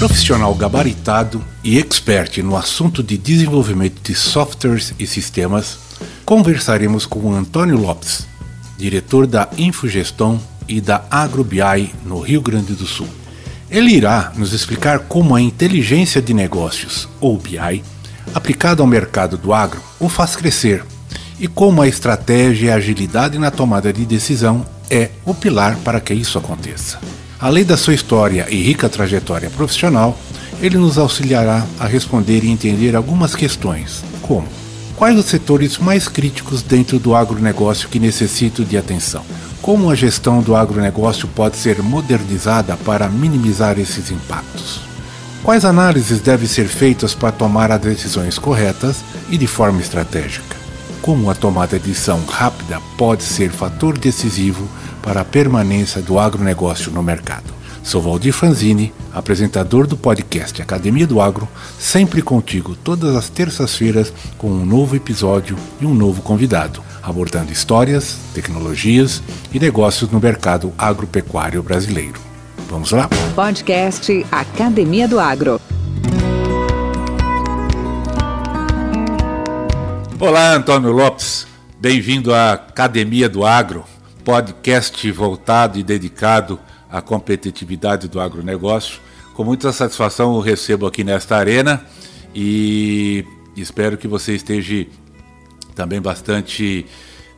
Profissional gabaritado e expert no assunto de desenvolvimento de softwares e sistemas, conversaremos com Antônio Lopes, diretor da Infogestão e da AgroBI no Rio Grande do Sul. Ele irá nos explicar como a inteligência de negócios, ou BI, aplicada ao mercado do agro, o faz crescer e como a estratégia e a agilidade na tomada de decisão é o pilar para que isso aconteça. Além da sua história e rica trajetória profissional, ele nos auxiliará a responder e entender algumas questões, como quais os setores mais críticos dentro do agronegócio que necessitam de atenção, como a gestão do agronegócio pode ser modernizada para minimizar esses impactos. Quais análises devem ser feitas para tomar as decisões corretas e de forma estratégica? Como a tomada de decisão rápida pode ser fator decisivo para a permanência do agronegócio no mercado. Sou Valdir Franzini, apresentador do podcast Academia do Agro, sempre contigo todas as terças-feiras com um novo episódio e um novo convidado, abordando histórias, tecnologias e negócios no mercado agropecuário brasileiro. Vamos lá? Podcast Academia do Agro. Olá, Antônio Lopes. Bem-vindo à Academia do Agro podcast voltado e dedicado à competitividade do agronegócio. Com muita satisfação o recebo aqui nesta arena e espero que você esteja também bastante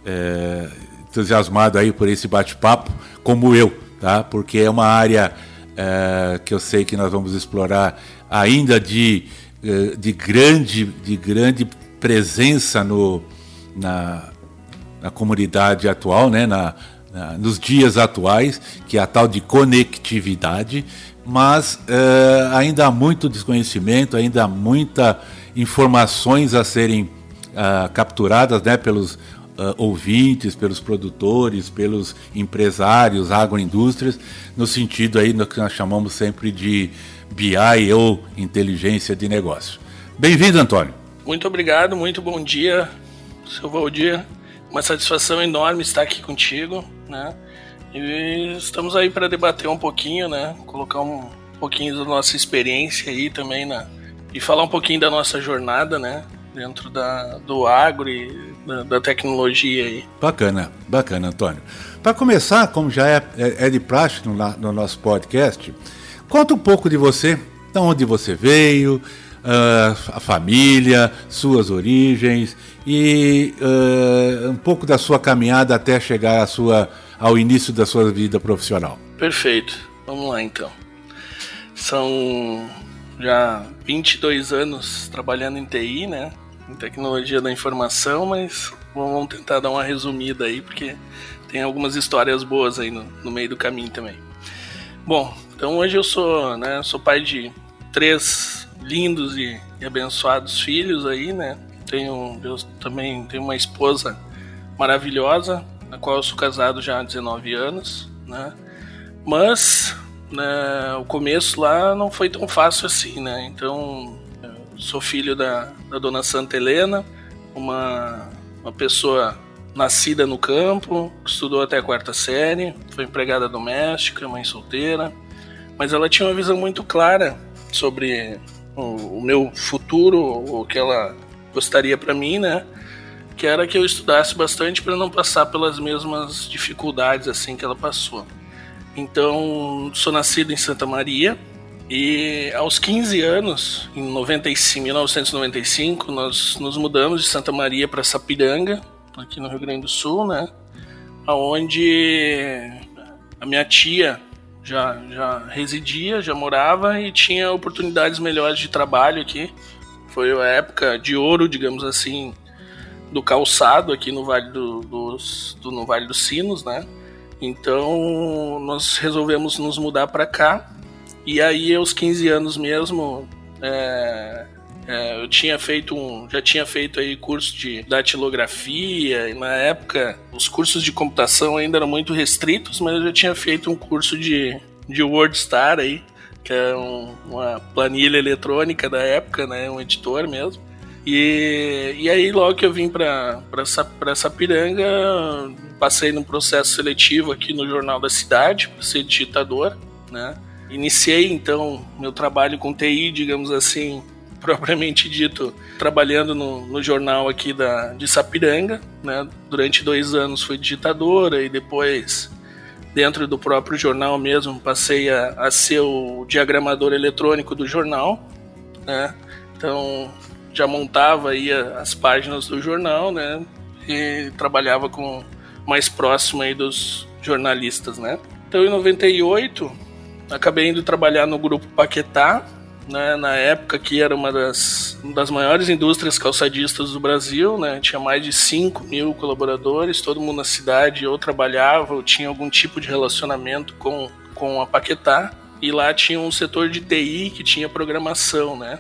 é, entusiasmado aí por esse bate-papo, como eu, tá? Porque é uma área é, que eu sei que nós vamos explorar ainda de, é, de, grande, de grande presença no, na, na comunidade atual, né, na, na, nos dias atuais, que é a tal de conectividade, mas uh, ainda há muito desconhecimento, ainda há muitas informações a serem uh, capturadas né, pelos uh, ouvintes, pelos produtores, pelos empresários, agroindústrias, no sentido aí no que nós chamamos sempre de BI ou inteligência de negócio. Bem-vindo, Antônio. Muito obrigado, muito bom dia, seu Valdir uma satisfação enorme estar aqui contigo, né? E estamos aí para debater um pouquinho, né? Colocar um pouquinho da nossa experiência aí também na e falar um pouquinho da nossa jornada, né? Dentro da, do agro e da, da tecnologia aí. Bacana, bacana, Antônio. Para começar, como já é, é, é de praxe no, no, nosso podcast, conta um pouco de você, de onde você veio, uh, a família, suas origens e uh, um pouco da sua caminhada até chegar à sua, ao início da sua vida profissional. Perfeito. Vamos lá então. São já 22 anos trabalhando em TI, né? Em tecnologia da informação, mas vamos tentar dar uma resumida aí, porque tem algumas histórias boas aí no, no meio do caminho também. Bom, então hoje eu sou, né, sou pai de três lindos e, e abençoados filhos aí, né? tenho, eu também tenho uma esposa maravilhosa, na qual eu sou casado já há 19 anos, né? Mas né, o começo lá não foi tão fácil assim, né? Então, sou filho da, da dona Santa Helena, uma, uma pessoa nascida no campo, estudou até a quarta série, foi empregada doméstica, mãe solteira, mas ela tinha uma visão muito clara sobre o, o meu futuro, o que ela gostaria para mim, né? Que era que eu estudasse bastante para não passar pelas mesmas dificuldades assim que ela passou. Então, sou nascido em Santa Maria e aos 15 anos, em 95, 1995, nós nos mudamos de Santa Maria para Sapiranga, aqui no Rio Grande do Sul, né? Aonde a minha tia já, já residia, já morava e tinha oportunidades melhores de trabalho aqui foi a época de ouro, digamos assim, do calçado aqui no Vale do, dos, do, no Vale dos Sinos, né? Então nós resolvemos nos mudar para cá. E aí, aos 15 anos mesmo, é, É, eu tinha feito um, já tinha feito aí curso de datilografia e na época os cursos de computação ainda eram muito restritos, mas eu já tinha feito um curso de, de WordStar aí, que é um, uma planilha eletrônica da época, né, um editor mesmo. E, e aí logo que eu vim para para Sapiranga, passei num processo seletivo aqui no Jornal da Cidade para ser digitador, né? Iniciei então meu trabalho com TI, digamos assim, propriamente dito, trabalhando no, no jornal aqui da, de Sapiranga. Né? Durante dois anos fui digitadora e depois, dentro do próprio jornal mesmo, passei a, a ser o diagramador eletrônico do jornal. Né? Então, já montava aí as páginas do jornal né? e trabalhava com mais próximo aí dos jornalistas. Né? Então, em 98, acabei indo trabalhar no grupo Paquetá, né, na época que era uma das, uma das maiores indústrias calçadistas do Brasil, né, tinha mais de 5 mil colaboradores, todo mundo na cidade ou trabalhava ou tinha algum tipo de relacionamento com, com a Paquetá, e lá tinha um setor de TI que tinha programação, né,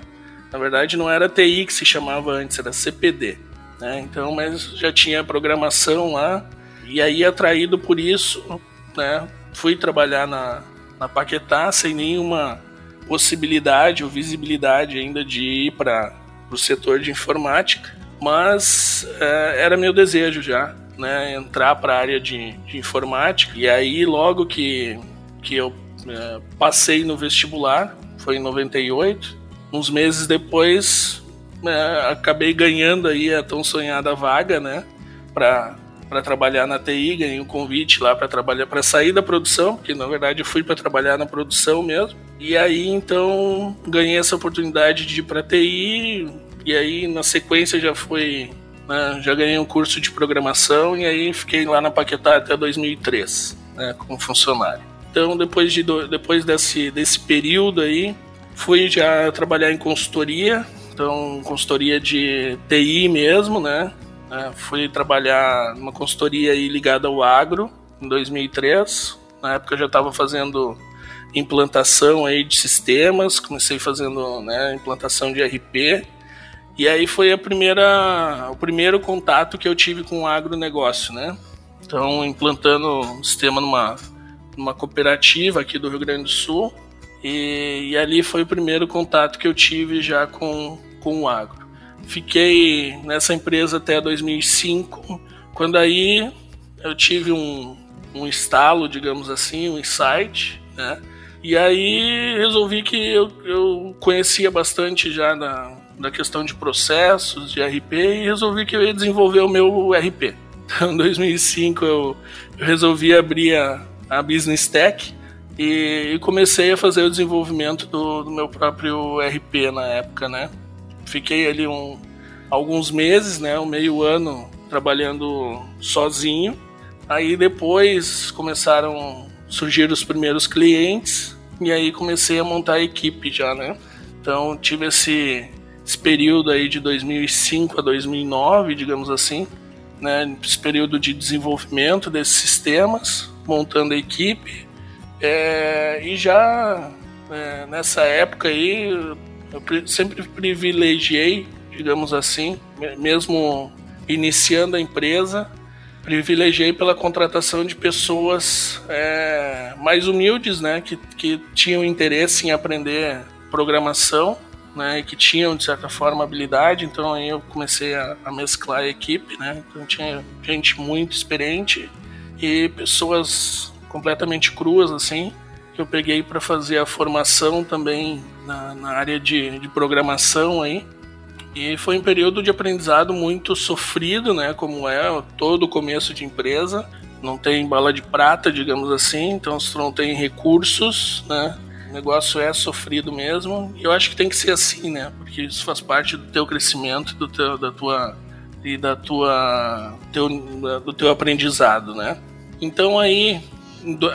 na verdade não era TI que se chamava antes, era CPD, né, então, mas já tinha programação lá, e aí atraído por isso, né, fui trabalhar na, na Paquetá sem nenhuma possibilidade ou visibilidade ainda de ir para o setor de informática, mas é, era meu desejo já, né, entrar para a área de, de, informática. E aí, logo que, que eu é, passei no vestibular, foi em 98, uns meses depois, é, acabei ganhando aí a tão sonhada vaga, né, para para trabalhar na TI, ganhei um convite lá para trabalhar, para sair da produção, porque na verdade eu fui para trabalhar na produção mesmo. E aí então ganhei essa oportunidade de ir para TI, e aí na sequência já foi, né, já ganhei um curso de programação e aí fiquei lá na Paquetá até 2003, né, como funcionário. Então depois de depois desse desse período aí, fui já trabalhar em consultoria, então consultoria de TI mesmo, né? Né? Fui trabalhar numa consultoria ligada ao agro em 2003. Na época eu já estava fazendo implantação aí de sistemas, comecei fazendo né, implantação de RP. E aí foi a primeira, o primeiro contato que eu tive com o agronegócio, né? Então, implantando um sistema numa, numa cooperativa aqui do Rio Grande do Sul. E, e ali foi o primeiro contato que eu tive já com, com o agro. Fiquei nessa empresa até 2005, quando aí eu tive um, um estalo, digamos assim, um insight, né? E aí resolvi que eu, eu conhecia bastante já da, da questão de processos, de RP, e resolvi que eu ia desenvolver o meu RP. Então, em 2005 eu, eu resolvi abrir a, a Business Tech e, e comecei a fazer o desenvolvimento do, do meu próprio RP na época, né? Fiquei ali um, alguns meses, né, um meio ano trabalhando sozinho. Aí depois começaram a surgir os primeiros clientes e aí comecei a montar a equipe já, né? Então tive esse, esse período aí de 2005 a 2009, digamos assim, né? Esse período de desenvolvimento desses sistemas, montando a equipe. É, e já é, nessa época aí eu sempre privilegiei, digamos assim, mesmo iniciando a empresa, privilegiei pela contratação de pessoas é, mais humildes, né, que, que tinham interesse em aprender programação, né, e que tinham de certa forma habilidade. Então aí eu comecei a, a mesclar a equipe, né. Então tinha gente muito experiente e pessoas completamente cruas assim que eu peguei para fazer a formação também na, na área de, de, programação aí. E foi um período de aprendizado muito sofrido, né? Como é todo começo de empresa. Não tem bala de prata, digamos assim, então se não tem recursos, né? O negócio é sofrido mesmo. E eu acho que tem que ser assim, né? Porque isso faz parte do teu crescimento, do teu, da tua e da tua teu, do teu aprendizado, né? Então aí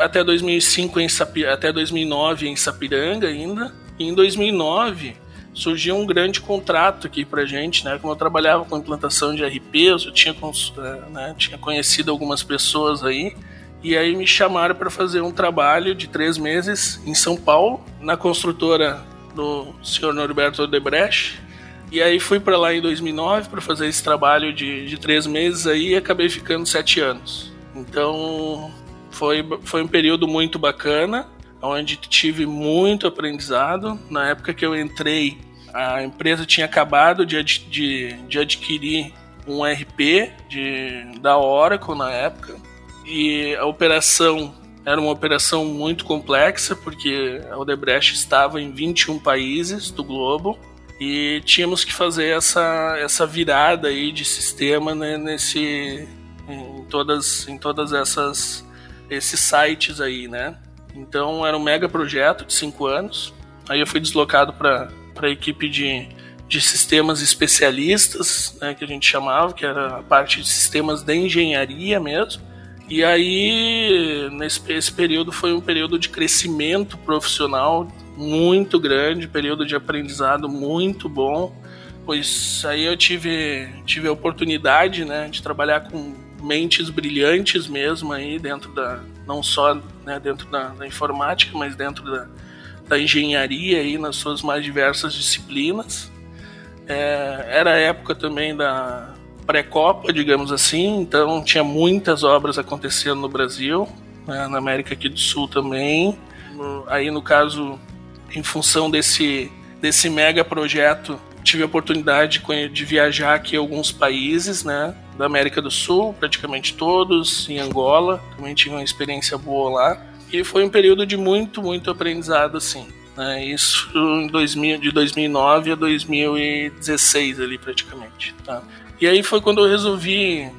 até 2005 em até 2009 em Sapiranga ainda. E em 2009 surgiu um grande contrato aqui pra gente, né? Como eu trabalhava com implantação de RPs, eu tinha, é, né, tinha conhecido algumas pessoas aí. E aí me chamaram para fazer um trabalho de três meses em São Paulo, na construtora do senhor Norberto Odebrecht. E aí fui para lá em 2009 para fazer esse trabalho de, de três meses aí e acabei ficando sete anos. Então foi, foi um período muito bacana, onde tive muito aprendizado. Na época que eu entrei, a empresa tinha acabado de, de, de adquirir um RP de, da Oracle na época e a operação era uma operação muito complexa porque a Odebrecht estava em 21 países do globo e tínhamos que fazer essa, essa virada aí de sistema né, nesse em todas em todas essas esses sites aí, né? Então era um mega projeto de cinco anos. Aí eu fui deslocado para a equipe de, de sistemas especialistas, né, que a gente chamava, que era a parte de sistemas de engenharia mesmo. E aí, nesse esse período foi um período de crescimento profissional muito grande, período de aprendizado muito bom, pois aí eu tive, tive a oportunidade né, de trabalhar com mentes brilhantes mesmo aí dentro da, não só né, dentro da, da informática, mas dentro da, da engenharia aí nas suas mais diversas disciplinas. É, era a época também da pré-copa, digamos assim, então tinha muitas obras acontecendo no Brasil, né, na América aqui do Sul também. Aí no caso em função desse, desse mega projeto, tive a oportunidade de viajar aqui alguns países, né, da América do Sul, praticamente todos, em Angola, também tive uma experiência boa lá. E foi um período de muito, muito aprendizado, assim. Né, isso em 2000, de 2009 a 2016 ali, praticamente, tá? E aí foi quando eu resolvi,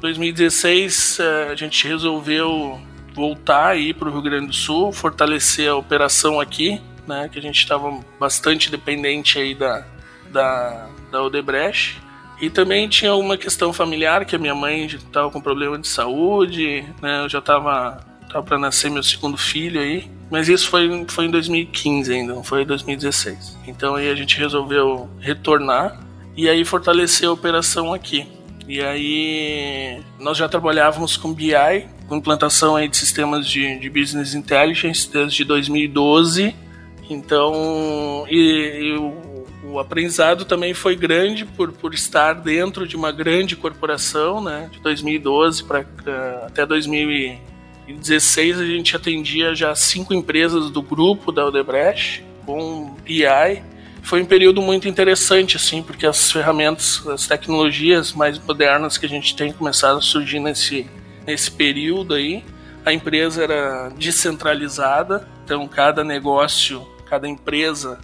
2016, eh, a gente resolveu voltar aí para o Rio Grande do Sul, fortalecer a operação aqui, né, que a gente estava bastante dependente aí da, da, da Odebrecht. E também tinha uma questão familiar, que a minha mãe estava com problema de saúde, né, eu já estava tava para nascer meu segundo filho aí, mas isso foi, foi em 2015 ainda, não foi em 2016. Então aí a gente resolveu retornar e aí fortalecer a operação aqui. E aí nós já trabalhávamos com BI, com implantação aí de sistemas de, de business intelligence desde 2012. Então, e, e o, aprendizado também foi grande por, por estar dentro de uma grande corporação, né? De 2012 para até 2016 a gente atendia já cinco empresas do grupo da Odebrecht com BI foi um período muito interessante, assim, porque as ferramentas, as tecnologias mais modernas que a gente tem começado a surgir nesse, nesse período aí. A empresa era descentralizada, então cada negócio, cada empresa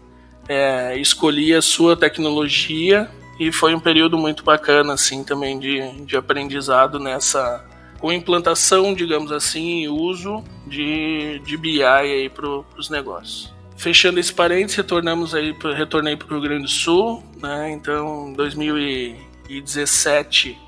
é, escolhia a sua tecnologia e foi um período muito bacana, assim, também de, de aprendizado nessa com implantação, digamos assim, e uso de, de BI aí para os negócios. Fechando esse parênteses, retornamos aí, retornei para o Rio Grande do Sul, né? Então, em 2017,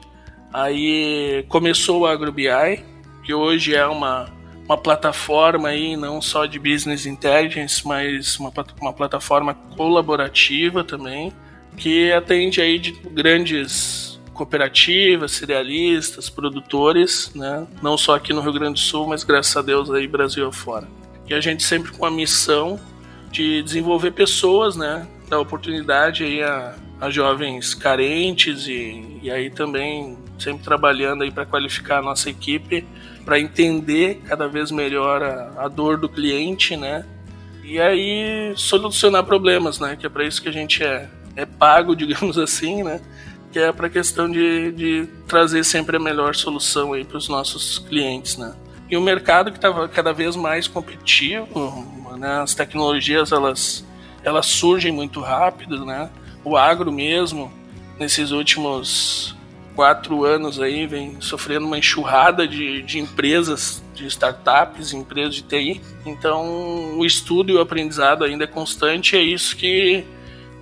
aí começou o AgroBI, que hoje é uma, uma plataforma aí, não só de business intelligence, mas uma, uma plataforma colaborativa também, que atende aí de grandes cooperativas, cerealistas, produtores, né? Não só aqui no Rio Grande do Sul, mas graças a Deus aí Brasil afora. E a gente sempre com a missão de desenvolver pessoas, né? Dar oportunidade aí a, a jovens carentes e, e aí também sempre trabalhando aí para qualificar a nossa equipe para entender cada vez melhor a, a dor do cliente, né? E aí solucionar problemas, né? Que é para isso que a gente é, é pago, digamos assim, né? Que é para a questão de, de trazer sempre a melhor solução aí para os nossos clientes, né? E o mercado que estava cada vez mais competitivo, né? As tecnologias elas elas surgem muito rápido, né? O agro mesmo nesses últimos quatro anos aí vem sofrendo uma enxurrada de, de empresas, de startups, empresas de TI. Então o estudo e o aprendizado ainda é constante. É isso que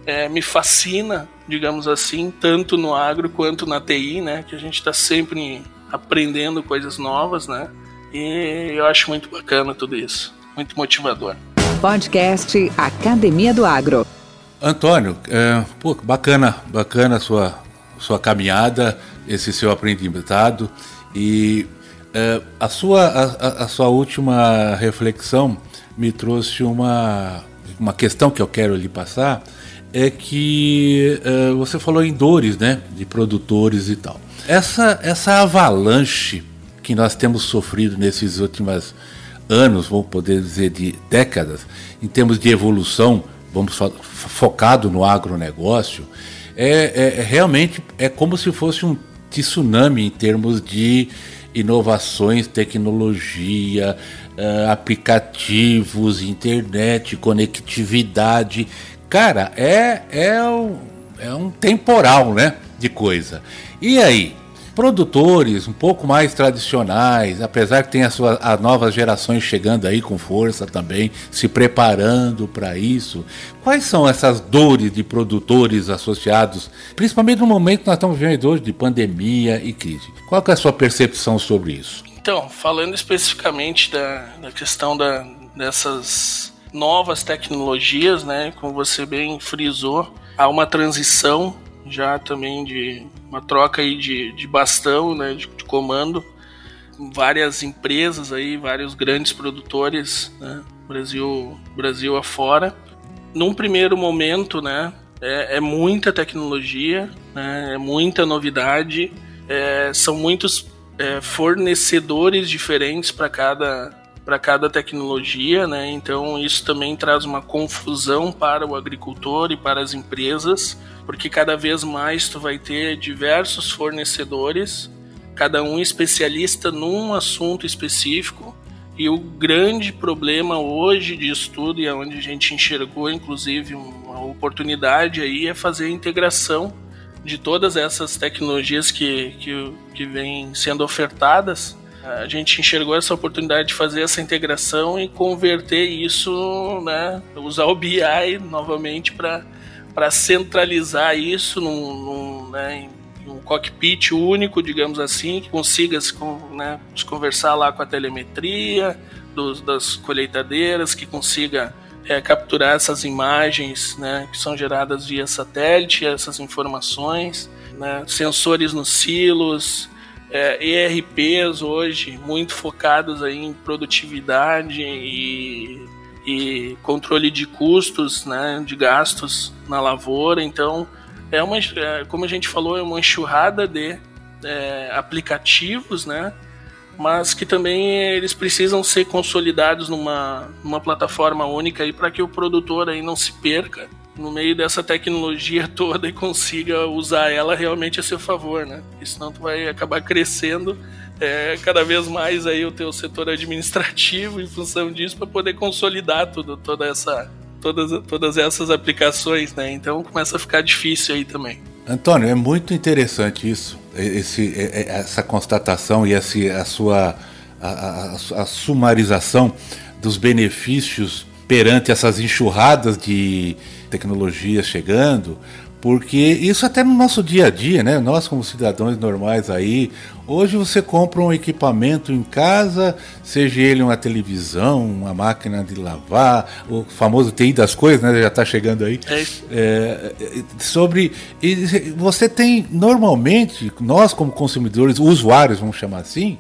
é, me fascina, digamos assim, tanto no agro quanto na TI, né? Que a gente está sempre aprendendo coisas novas, né? E eu acho muito bacana tudo isso, muito motivador. Podcast Academia do Agro. Antônio, é, pô, bacana, bacana a sua, sua caminhada, esse seu aprendizado e é, a, sua, a, a, sua última reflexão me trouxe uma, uma questão que eu quero lhe passar, é que uh, você falou em dores, né, de produtores e tal. Essa essa avalanche que nós temos sofrido nesses últimos anos, vamos poder dizer de décadas, em termos de evolução, vamos focado no agronegócio, é, é, é realmente é como se fosse um tsunami em termos de inovações, tecnologia, uh, aplicativos, internet, conectividade. Cara, é, é, um, é um temporal né, de coisa. E aí? Produtores um pouco mais tradicionais, apesar que tem as, suas, as novas gerações chegando aí com força também, se preparando para isso. Quais são essas dores de produtores associados, principalmente no momento que nós estamos vivendo hoje de pandemia e crise? Qual é a sua percepção sobre isso? Então, falando especificamente da, da questão da, dessas novas tecnologias, né, como você bem frisou, há uma transição já também de uma troca aí de, de bastão, né, de, de comando, várias empresas aí, vários grandes produtores, né, Brasil, Brasil afora. Num primeiro momento, né, é, é muita tecnologia, né, é muita novidade, é, são muitos é, fornecedores diferentes para cada para cada tecnologia, né? Então isso também traz uma confusão para o agricultor e para as empresas, porque cada vez mais tu vai ter diversos fornecedores, cada um especialista num assunto específico. E o grande problema hoje de estudo e aonde a gente enxergou inclusive uma oportunidade aí é fazer a integração de todas essas tecnologias que, que, que vêm sendo ofertadas, a gente enxergou essa oportunidade de fazer essa integração e converter isso, né, usar o BI novamente para centralizar isso num, num, né, um cockpit único, digamos assim, que consiga se, né, se conversar lá com a telemetria dos, das colheitadeiras, que consiga é, capturar essas imagens né, que são geradas via satélite, essas informações, né, sensores nos silos, é, ERPs hoje muito focados aí em produtividade e, e controle de custos, né, de gastos na lavoura. Então, é uma, é, como a gente falou, é uma enxurrada de é, aplicativos, né? mas que também eles precisam ser consolidados numa, numa plataforma única para que o produtor aí não se perca no meio dessa tecnologia toda e consiga usar ela realmente a seu favor, né? Porque senão tu vai acabar crescendo é, cada vez mais aí o teu setor administrativo em função disso para poder consolidar tudo, toda essa, todas, todas essas aplicações, né? Então começa a ficar difícil aí também. Antônio, é muito interessante isso, esse, essa constatação e esse, a sua a, a, a sumarização dos benefícios perante essas enxurradas de tecnologias chegando, porque isso até no nosso dia a dia, né? Nós como cidadãos normais aí, hoje você compra um equipamento em casa, seja ele uma televisão, uma máquina de lavar, o famoso TI das coisas, né? Já está chegando aí. É. É, sobre e você tem normalmente nós como consumidores, usuários, vamos chamar assim,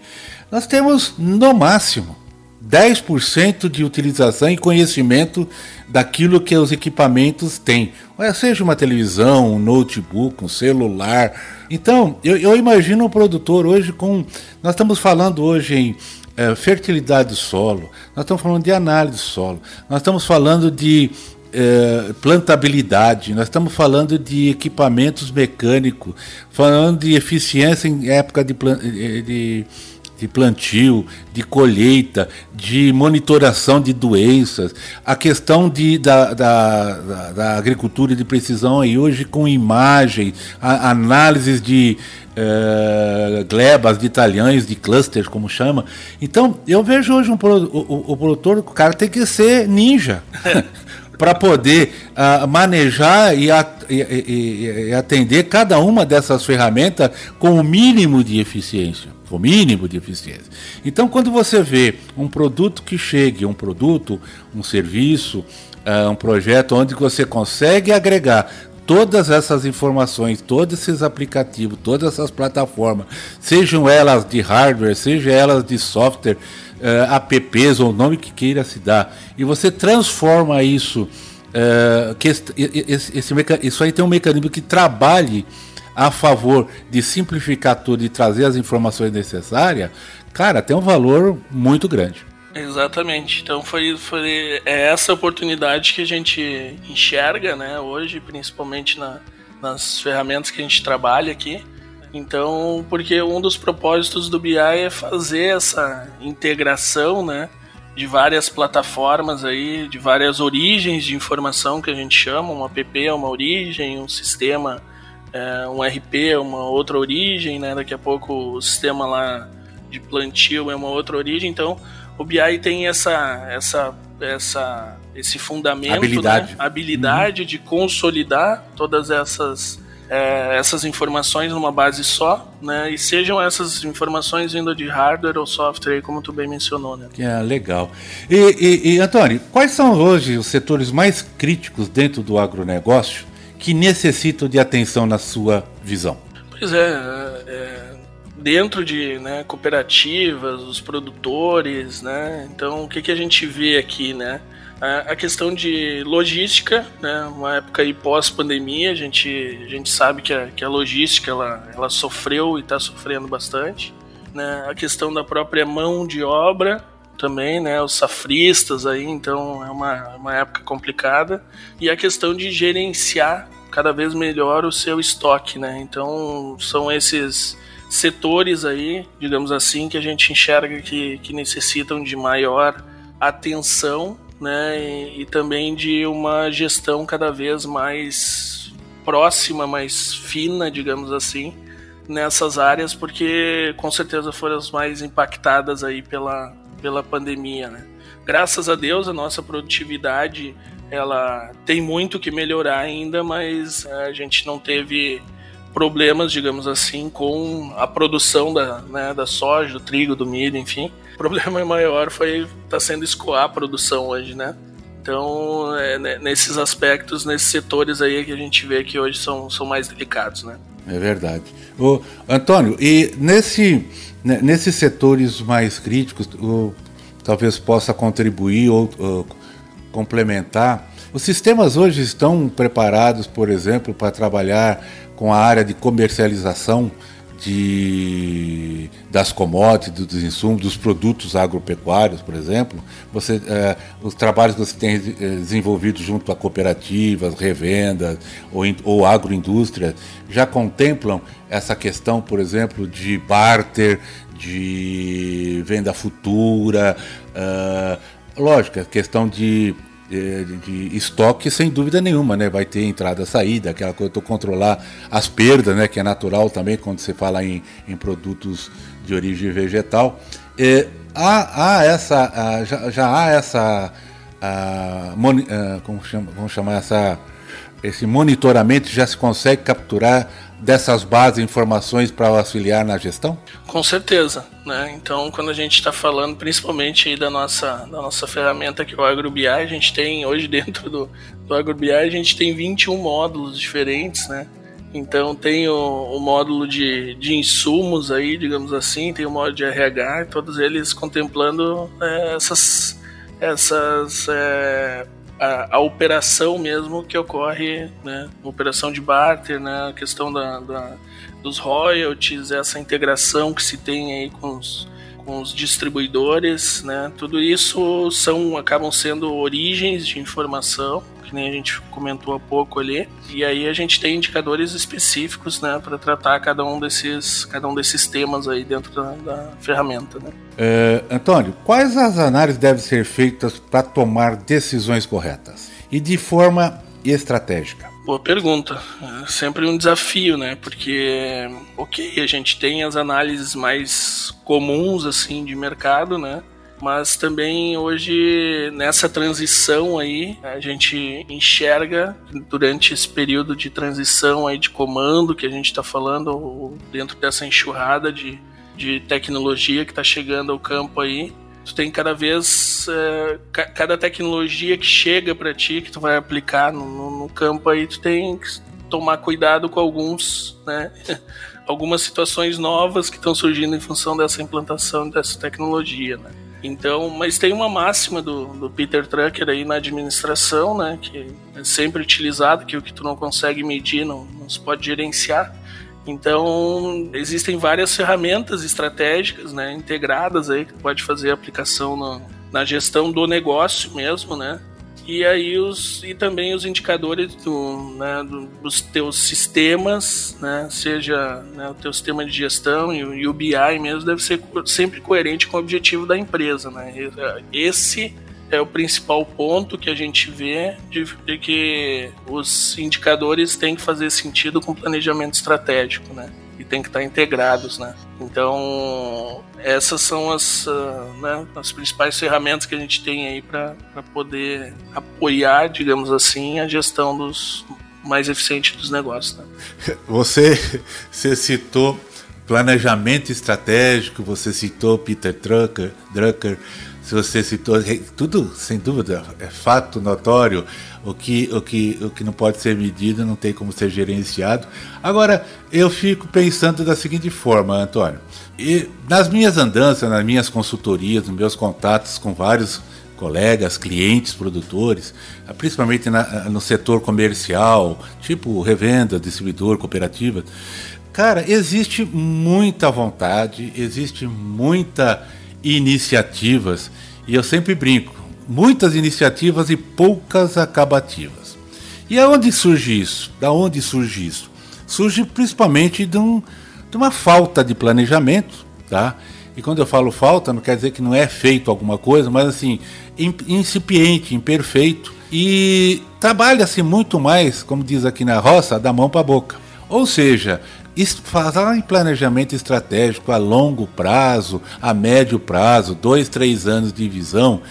nós temos no máximo 10% de utilização e conhecimento daquilo que os equipamentos têm. Seja uma televisão, um notebook, um celular. Então, eu, eu imagino um produtor hoje com. Nós estamos falando hoje em é, fertilidade do solo, nós estamos falando de análise do solo, nós estamos falando de é, plantabilidade, nós estamos falando de equipamentos mecânicos, falando de eficiência em época de, de de plantio, de colheita, de monitoração de doenças, a questão de, da, da, da, da agricultura de precisão aí hoje com imagem, a, de uh, glebas, de talhões, de clusters, como chama. Então, eu vejo hoje um, o, o, o produtor, o cara tem que ser ninja. para poder uh, manejar e, a, e, e, e, atender cada uma dessas ferramentas com o mínimo de eficiência o mínimo de eficiência. Então, quando você vê um produto que chegue, um produto, um serviço, uh, um projeto onde você consegue agregar todas essas informações, todos esses aplicativos, todas essas plataformas, sejam elas de hardware, sejam elas de software, uh, apps ou o nome que queira se dar, e você transforma isso é, que esse, esse, esse, isso aí tem um mecanismo que trabalhe a favor de simplificar tudo e trazer as informações necessárias, cara, tem um valor muito grande. Exatamente. Então foi, foi é essa oportunidade que a gente enxerga, né, hoje, principalmente na, nas ferramentas que a gente trabalha aqui. Então, porque um dos propósitos do BI é fazer essa integração, né, de várias plataformas aí, de várias origens de informação que a gente chama, um app é uma origem, um sistema é, um RP é uma outra origem, né? Daqui a pouco o sistema lá de plantio é uma outra origem, então o BI tem essa essa essa esse fundamento, habilidade, né? habilidade uhum. de consolidar todas essas é, essas informações numa base só, né? E sejam essas informações vindo de hardware ou software, como tu bem mencionou, né? Que é legal. E, e, e Antônio, quais são hoje os setores mais críticos dentro do agronegócio que necessitam de atenção na sua visão? Pois é, é dentro de né, cooperativas, os produtores, né? Então, o que, que a gente vê aqui, né? A questão de logística, né? Uma época aí pós-pandemia, a gente, a gente sabe que a, que a logística ela, ela sofreu e está sofrendo bastante. Né? A questão da própria mão de obra, também, né? Os safristas aí, então é uma, uma época complicada. E a questão de gerenciar cada vez melhor o seu estoque, né? Então são esses setores aí, digamos assim, que a gente enxerga que, que necessitam de maior atenção, né? E, e também de uma gestão cada vez mais próxima, mais fina, digamos assim, nessas áreas, porque com certeza foram as mais impactadas aí pela, pela pandemia, né? Graças a Deus a nossa produtividade ela tem muito que melhorar ainda, mas a gente não teve problemas, digamos assim, com a produção da, né, da soja, do trigo, do milho, enfim. O problema maior foi tá sendo escoar a produção hoje, né? Então, é, né, nesses aspectos, nesses setores aí que a gente vê que hoje são, são mais delicados, né? É verdade. Antônio, e nesse né, nesses setores mais críticos, talvez possa contribuir ou, ou complementar. Os sistemas hoje estão preparados, por exemplo, para trabalhar com a área de comercialização de, das commodities, dos insumos, dos produtos agropecuários, por exemplo, você, é, os trabalhos que você tem é, desenvolvido junto a cooperativas, revendas ou, ou agroindústria já contemplam essa questão, por exemplo, de barter, de venda futura, uh, questão de de, estoque, sem dúvida nenhuma, né? Vai ter entrada, saída, aquela coisa controlar as perdas, né? Que é natural também quando você fala em, em produtos de origem vegetal. E há, há essa, já, já há essa, a, moni, a, como chama, vamos chamar essa, esse monitoramento já se consegue capturar dessas bases informações para auxiliar na gestão? Com certeza, né? Então, quando a gente está falando principalmente da nossa, da nossa ferramenta que é o AgroBI, a gente tem hoje dentro do, do AgroBI, a gente tem 21 módulos diferentes, né? Então tem o, o, módulo de, de insumos aí, digamos assim, tem o módulo de RH, todos eles contemplando é, essas, essas é, a, a, operação mesmo que ocorre, né? Operação de barter, né? A questão da, da, dos royalties, essa integração que se tem aí com os, com os distribuidores, né? Tudo isso são acabam sendo origens de informação que nem a gente comentou há pouco ali. E aí a gente tem indicadores específicos, né, para tratar cada um desses, cada um desses temas aí dentro da, da ferramenta, né. É, Antônio, quais as análises devem ser feitas para tomar decisões corretas e de forma estratégica? Boa pergunta. É sempre um desafio, né? Porque, ok, a gente tem as análises mais comuns, assim, de mercado, né? Mas também hoje nessa transição aí a gente enxerga durante esse período de transição aí de comando que a gente está falando dentro dessa enxurrada de, de tecnologia que está chegando ao campo aí tu tem cada vez é, cada tecnologia que chega para ti que tu vai aplicar no, no, no, campo aí tu tem que tomar cuidado com alguns né algumas situações novas que estão surgindo em função dessa implantação dessa tecnologia né Então, mas tem uma máxima do, do Peter Drucker aí na administração, né, que é sempre utilizado, que o que tu não consegue medir não, não se pode gerenciar. Então, existem várias ferramentas estratégicas, né, integradas aí que tu pode fazer aplicação no, na gestão do negócio mesmo, né? E aí os e também os indicadores do, né, do, dos teus sistemas, né, seja né, o teu sistema de gestão e, e, o BI mesmo deve ser sempre coerente com o objetivo da empresa, né? Esse é o principal ponto que a gente vê de, de que os indicadores têm que fazer sentido com o planejamento estratégico, né? e tem que estar integrados, né? Então essas são as, uh, né, as principais ferramentas que a gente tem aí para poder apoiar, digamos assim, a gestão dos mais eficiente dos negócios. Né? Você, você citou planejamento estratégico, você citou Peter Drucker, Drucker se você citou, tudo sem dúvida é fato notório, o que, o, que, o que não pode ser medido não tem como ser gerenciado. Agora, eu fico pensando da seguinte forma, Antônio. E nas minhas andanças, nas minhas consultorias, nos meus contatos com vários colegas, clientes, produtores, principalmente na, no setor comercial, tipo revenda, distribuidor, cooperativa, cara, existe muita vontade, existe muita iniciativas, e eu sempre brinco, muitas iniciativas e poucas acabativas. E aonde surge isso? Da onde surge isso? Surge principalmente de, um, de uma falta de planejamento, tá? E quando eu falo falta, não quer dizer que não é feito alguma coisa, mas assim, incipiente, imperfeito. E trabalha-se muito mais, como diz aqui na roça, da mão para a boca. Ou seja, falar em planejamento estratégico a longo prazo, a médio prazo, dois, três anos de visão,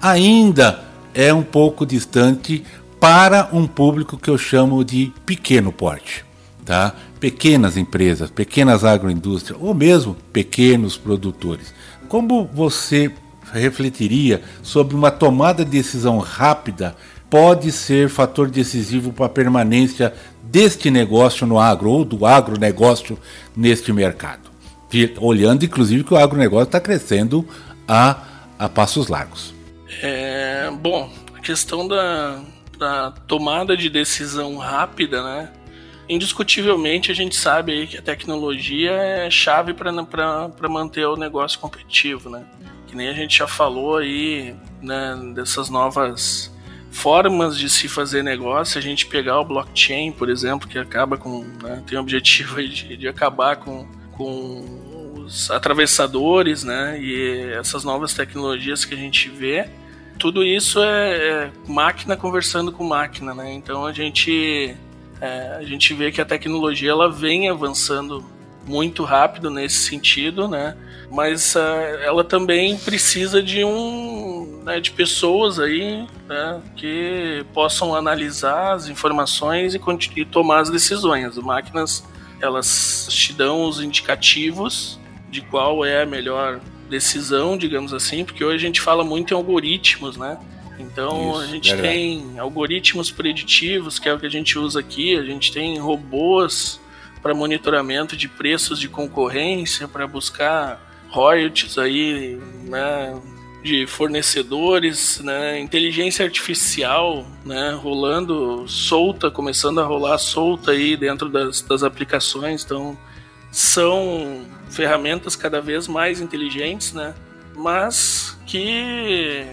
ainda é um pouco distante para um público que eu chamo de pequeno porte. Tá? Pequenas empresas, pequenas agroindústrias ou mesmo pequenos produtores. Como você refletiria sobre uma tomada de decisão rápida pode ser fator decisivo para a permanência deste negócio no agro ou do agronegócio neste mercado. Olhando, inclusive, que o agronegócio está crescendo a, a passos largos. É, bom, a questão da, da tomada de decisão rápida, né? Indiscutivelmente a gente sabe aí que a tecnologia é chave para manter o negócio competitivo, né? Que nem a gente já falou aí né, dessas novas formas de se fazer negócio, a gente pegar o blockchain, por exemplo, que acaba com. Né, tem o objetivo de, de acabar com, com os atravessadores, né? E essas novas tecnologias que a gente vê. Tudo isso é, é máquina conversando com máquina, né? Então a gente, é, a gente vê que a tecnologia ela vem avançando muito rápido nesse sentido, né? Mas uh, ela também precisa de um né, de pessoas aí né, que possam analisar as informações e, e tomar as decisões. As máquinas elas te dão os indicativos de qual é a melhor decisão, digamos assim, porque hoje a gente fala muito em algoritmos, né? Então Isso, a gente verdade. tem algoritmos preditivos, que é o que a gente usa aqui, a gente tem robôs para monitoramento de preços de concorrência, para buscar royalties aí, né, de fornecedores, né, inteligência artificial, né, rolando solta, começando a rolar solta aí dentro das, das aplicações, então são ferramentas cada vez mais inteligentes, né, mas que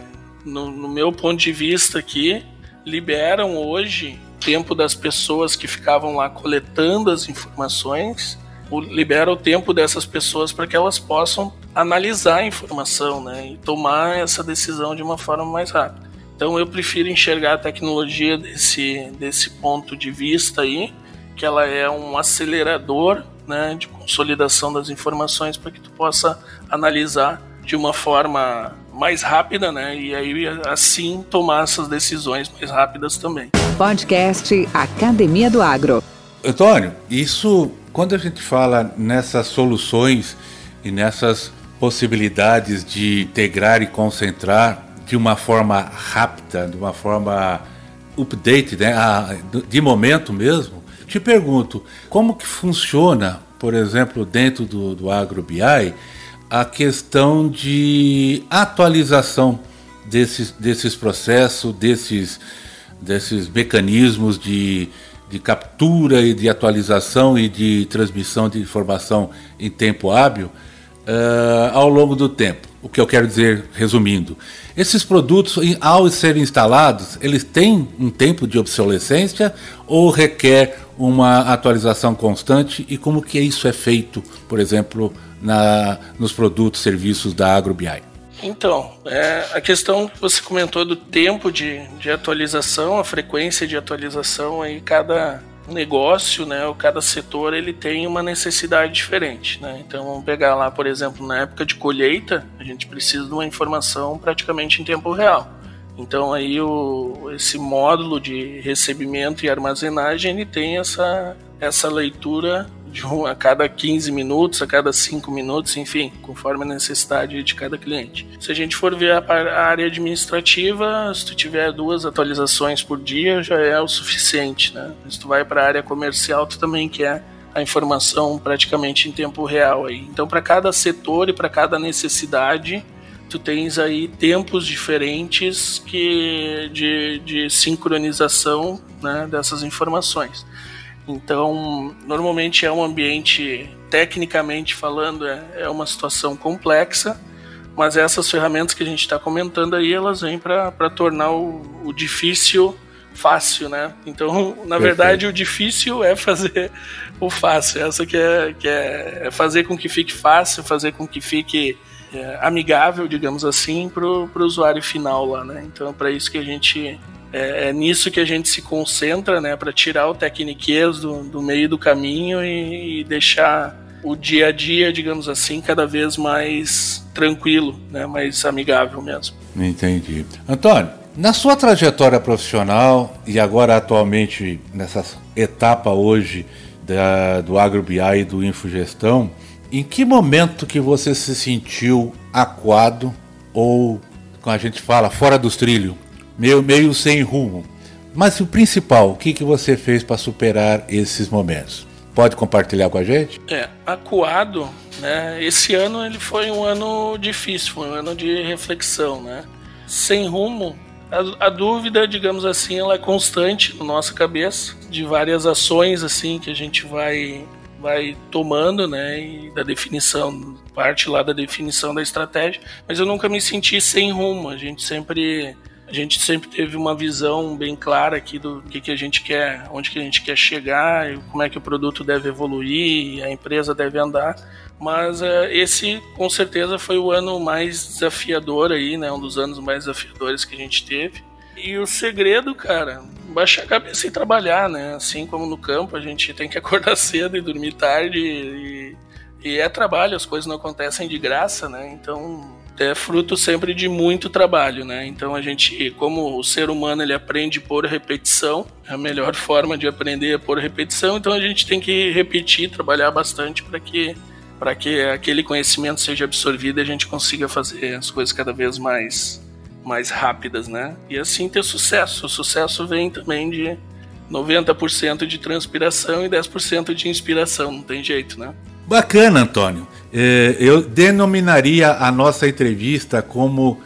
no, no meu ponto de vista aqui liberam hoje tempo das pessoas que ficavam lá coletando as informações libera o tempo dessas pessoas para que elas possam analisar a informação né, e tomar essa decisão de uma forma mais rápida. Então eu prefiro enxergar a tecnologia desse, desse ponto de vista aí, que ela é um acelerador né, de consolidação das informações para que tu possa analisar de uma forma mais rápida, né? E aí assim tomar essas decisões mais rápidas também. Podcast Academia do Agro. Antônio, isso quando a gente fala nessas soluções e nessas possibilidades de integrar e concentrar de uma forma rápida, de uma forma update, né, de momento mesmo, te pergunto, como que funciona, por exemplo, dentro do, do AgroBI, a questão de atualização desses, desses processos, desses, desses mecanismos de, de captura e de atualização e de transmissão de informação em tempo hábil uh, ao longo do tempo. O que eu quero dizer, resumindo, esses produtos, ao serem instalados, eles têm um tempo de obsolescência ou requer uma atualização constante e como que isso é feito, por exemplo, na, nos produtos, serviços da AgroBI? Então, é, a questão que você comentou do tempo de, de atualização, a frequência de atualização, aí cada negócio, né, ou cada setor ele tem uma necessidade diferente, né? Então vamos pegar lá, por exemplo, na época de colheita, a gente precisa de uma informação praticamente em tempo real. Então aí o, esse módulo de recebimento e armazenagem ele tem essa, essa leitura a cada 15 minutos, a cada 5 minutos, enfim, conforme a necessidade de cada cliente. Se a gente for ver a, a área administrativa, se tu tiver duas atualizações por dia, já é o suficiente, né? Se tu vai para a área comercial, tu também quer a informação praticamente em tempo real aí. Então, para cada setor e para cada necessidade, tu tens aí tempos diferentes que de, de sincronização né, dessas informações. Então, normalmente é um ambiente, tecnicamente falando, é, é uma situação complexa, mas essas ferramentas que a gente está comentando aí, elas vêm para tornar o, o, difícil fácil, né? Então, na Perfeito. verdade, o difícil é fazer o fácil. Essa que é, que é, é fazer com que fique fácil, fazer com que fique é, amigável, digamos assim, para o usuário final lá, né? Então, para isso que a gente é, é, nisso que a gente se concentra, né, para tirar o tecniquez do, do meio do caminho e, e, deixar o dia a dia, digamos assim, cada vez mais tranquilo, né, mais amigável mesmo. Entendi. Antônio, na sua trajetória profissional e agora atualmente nessa etapa hoje da, do AgroBI e do Infogestão, em que momento que você se sentiu aquado ou, como a gente fala, fora dos trilhos? meio, meio sem rumo. Mas o principal, o que, que você fez para superar esses momentos? Pode compartilhar com a gente? É, acuado, né? Esse ano ele foi um ano difícil, foi um ano de reflexão, né? Sem rumo, a, a, dúvida, digamos assim, ela é constante na nossa cabeça, de várias ações assim que a gente vai vai tomando, né, e da definição, parte lá da definição da estratégia, mas eu nunca me senti sem rumo. A gente sempre a gente sempre teve uma visão bem clara aqui do que, que a gente quer, onde que a gente quer chegar, como é que o produto deve evoluir, a empresa deve andar. Mas uh, esse, com certeza, foi o ano mais desafiador aí, né? Um dos anos mais desafiadores que a gente teve. E o segredo, cara, baixar a cabeça e trabalhar, né? Assim como no campo, a gente tem que acordar cedo e dormir tarde. E, e é trabalho, as coisas não acontecem de graça, né? Então é fruto sempre de muito trabalho, né? Então a gente, como o ser humano ele aprende por repetição, é a melhor forma de aprender é por repetição, então a gente tem que repetir, trabalhar bastante para que para que aquele conhecimento seja absorvido e a gente consiga fazer as coisas cada vez mais mais rápidas, né? E assim ter sucesso. O sucesso vem também de 90% de transpiração e 10% de inspiração, não tem jeito, né? Bacana, Antônio. É, eu denominaria a nossa entrevista como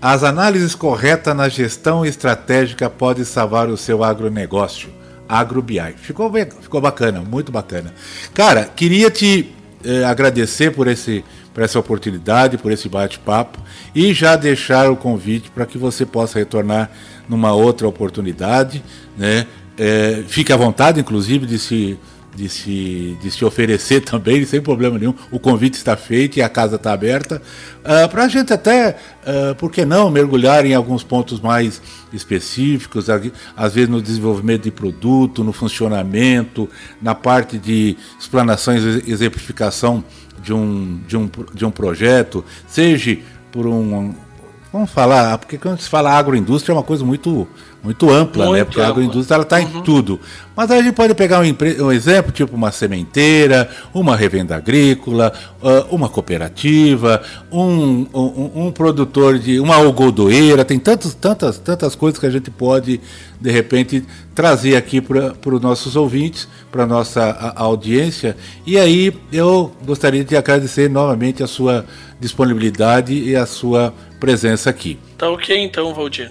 as análises corretas na gestão estratégica podem salvar o seu agronegócio. AgroBI. Ficou, bem, ficou bacana, muito bacana. Cara, queria te eh, agradecer por, esse, por essa oportunidade, por esse bate-papo e já deixar o convite para que você possa retornar numa outra oportunidade. Né? É, fique à vontade, inclusive, de se de se, de se oferecer também, sem problema nenhum. O convite está feito e a casa está aberta. Uh, ah, Para a gente até, uh, por que não, mergulhar em alguns pontos mais específicos, às vezes no desenvolvimento de produto, no funcionamento, na parte de explanação e exemplificação de um, de um, de um projeto, seja por um. Vamos falar, porque quando se fala agroindústria é uma coisa muito muito ampla, né? muito né? Porque ampla. a agroindústria está uhum. em tudo. Mas a gente pode pegar um, um, exemplo, tipo uma sementeira, uma revenda agrícola, uh, uma cooperativa, um, um, um, produtor de. uma algodoeira, tem tantos, tantas, tantas coisas que a gente pode, de repente, trazer aqui para os nossos ouvintes, para a nossa audiência. E aí eu gostaria de agradecer novamente a sua disponibilidade e a sua presença aqui. Tá ok então, Valdir